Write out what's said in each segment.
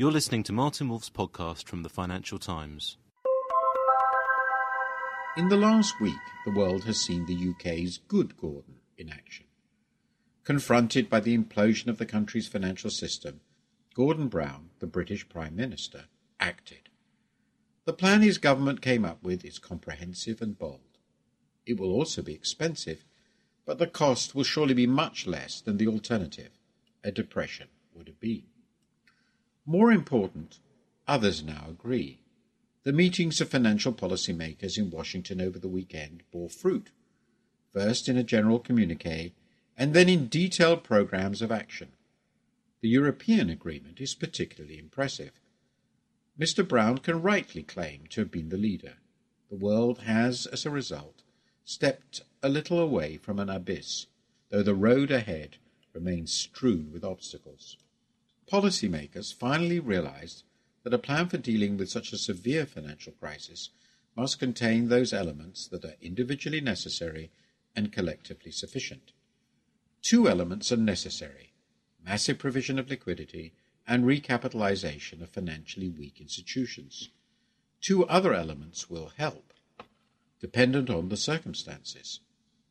You're listening to Martin Wolf's podcast from the Financial Times. In the last week, the world has seen the UK's good Gordon in action. Confronted by the implosion of the country's financial system, Gordon Brown, the British Prime Minister, acted. The plan his government came up with is comprehensive and bold. It will also be expensive, but the cost will surely be much less than the alternative, a depression, would have been. More important, others now agree. The meetings of financial policymakers in Washington over the weekend bore fruit, first in a general communique and then in detailed programs of action. The European agreement is particularly impressive. Mr. Brown can rightly claim to have been the leader. The world has, as a result, stepped a little away from an abyss, though the road ahead remains strewn with obstacles. Policymakers finally realized that a plan for dealing with such a severe financial crisis must contain those elements that are individually necessary and collectively sufficient. Two elements are necessary massive provision of liquidity and recapitalization of financially weak institutions. Two other elements will help, dependent on the circumstances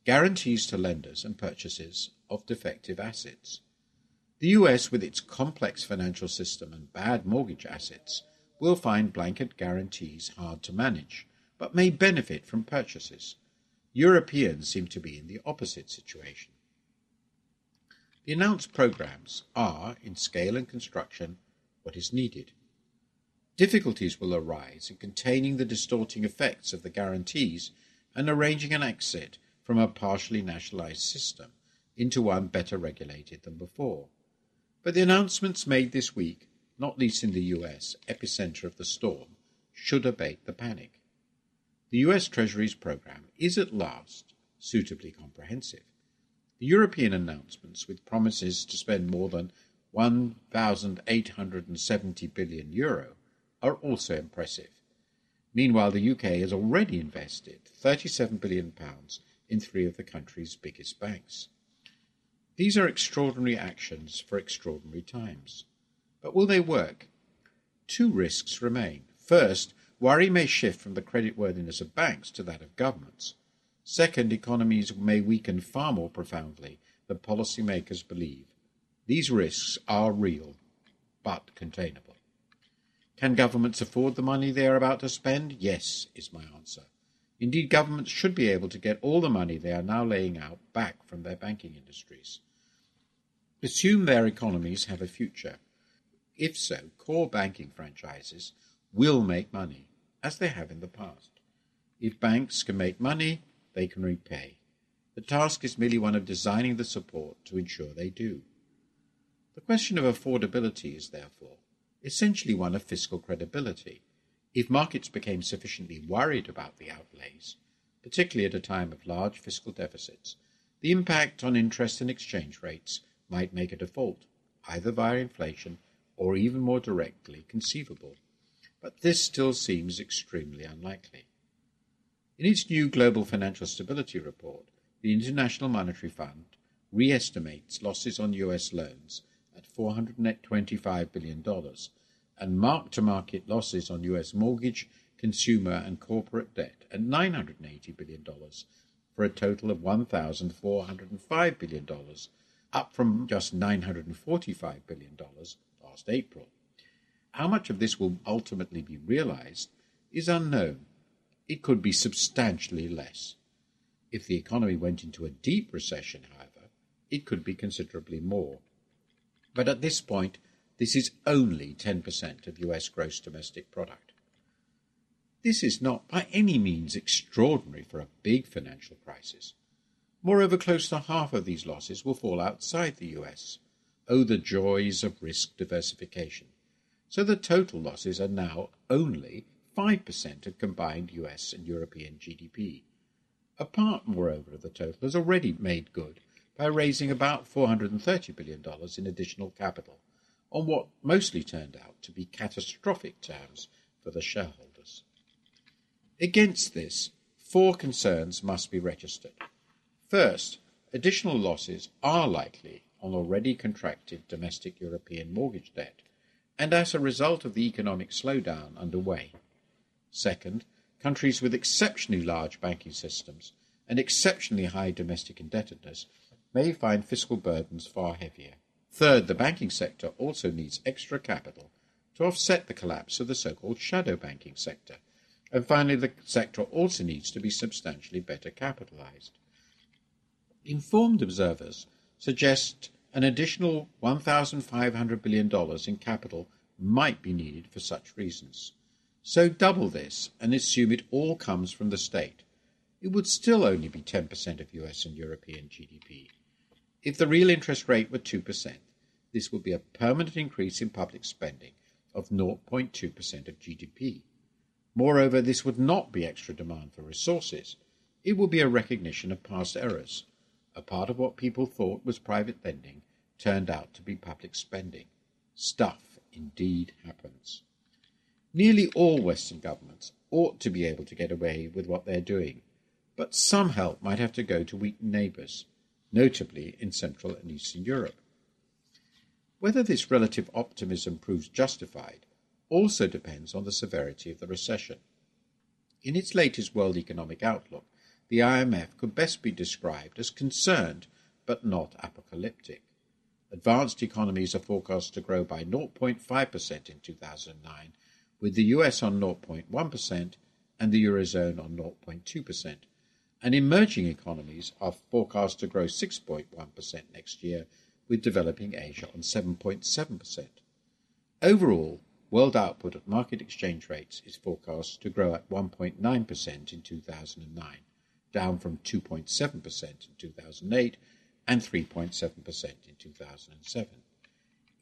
guarantees to lenders and purchases of defective assets. The US, with its complex financial system and bad mortgage assets, will find blanket guarantees hard to manage, but may benefit from purchases. Europeans seem to be in the opposite situation. The announced programs are, in scale and construction, what is needed. Difficulties will arise in containing the distorting effects of the guarantees and arranging an exit from a partially nationalized system into one better regulated than before. But the announcements made this week, not least in the US, epicenter of the storm, should abate the panic. The US Treasury's program is at last suitably comprehensive. The European announcements, with promises to spend more than 1,870 billion euro, are also impressive. Meanwhile, the UK has already invested 37 billion pounds in three of the country's biggest banks. These are extraordinary actions for extraordinary times. But will they work? Two risks remain. First, worry may shift from the creditworthiness of banks to that of governments. Second, economies may weaken far more profoundly than policymakers believe. These risks are real, but containable. Can governments afford the money they are about to spend? Yes, is my answer. Indeed, governments should be able to get all the money they are now laying out back from their banking industries. Assume their economies have a future. If so, core banking franchises will make money, as they have in the past. If banks can make money, they can repay. The task is merely one of designing the support to ensure they do. The question of affordability is, therefore, essentially one of fiscal credibility. If markets became sufficiently worried about the outlays, particularly at a time of large fiscal deficits, the impact on interest and exchange rates might make a default, either via inflation or even more directly conceivable. But this still seems extremely unlikely. In its new Global Financial Stability Report, the International Monetary Fund re-estimates losses on US loans at $425 billion and mark-to-market losses on US mortgage, consumer and corporate debt at $980 billion for a total of $1,405 billion up from just $945 billion last April. How much of this will ultimately be realized is unknown. It could be substantially less. If the economy went into a deep recession, however, it could be considerably more. But at this point, this is only 10% of US gross domestic product. This is not by any means extraordinary for a big financial crisis. Moreover, close to half of these losses will fall outside the US. Oh, the joys of risk diversification. So the total losses are now only 5% of combined US and European GDP. A part, moreover, of the total has already made good by raising about $430 billion in additional capital on what mostly turned out to be catastrophic terms for the shareholders. Against this, four concerns must be registered. First, additional losses are likely on already contracted domestic European mortgage debt, and as a result of the economic slowdown underway. Second, countries with exceptionally large banking systems and exceptionally high domestic indebtedness may find fiscal burdens far heavier. Third, the banking sector also needs extra capital to offset the collapse of the so called shadow banking sector. And finally, the sector also needs to be substantially better capitalized. Informed observers suggest an additional $1,500 billion in capital might be needed for such reasons. So double this and assume it all comes from the state. It would still only be 10% of US and European GDP. If the real interest rate were 2%, this would be a permanent increase in public spending of 0.2% of GDP. Moreover, this would not be extra demand for resources. It would be a recognition of past errors. A part of what people thought was private lending turned out to be public spending. Stuff indeed happens. Nearly all Western governments ought to be able to get away with what they're doing, but some help might have to go to weak neighbours, notably in Central and Eastern Europe. Whether this relative optimism proves justified also depends on the severity of the recession. In its latest World Economic Outlook, the IMF could best be described as concerned but not apocalyptic. Advanced economies are forecast to grow by 0.5% in 2009, with the US on 0.1% and the Eurozone on 0.2%. And emerging economies are forecast to grow 6.1% next year, with developing Asia on 7.7%. Overall, world output at market exchange rates is forecast to grow at 1.9% in 2009, down from 2.7% in 2008 and 3.7% in 2007.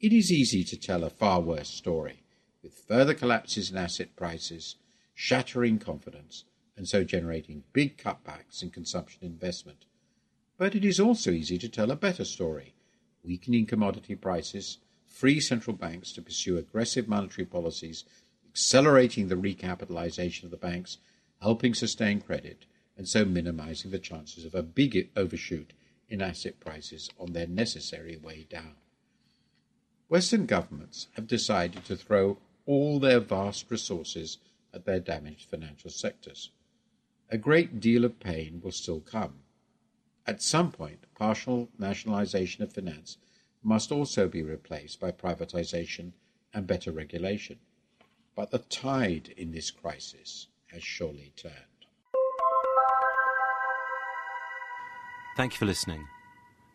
It is easy to tell a far worse story, with further collapses in asset prices, shattering confidence, and so generating big cutbacks in consumption investment. But it is also easy to tell a better story, weakening commodity prices, free central banks to pursue aggressive monetary policies, accelerating the recapitalization of the banks, helping sustain credit, and so minimizing the chances of a big overshoot in asset prices on their necessary way down. Western governments have decided to throw all their vast resources at their damaged financial sectors. A great deal of pain will still come. At some point, partial nationalization of finance must also be replaced by privatization and better regulation. But the tide in this crisis has surely turned. Thank you for listening.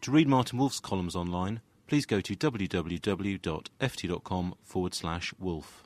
To read Martin Wolf's columns online, please go to www.ft.com forward slash wolf.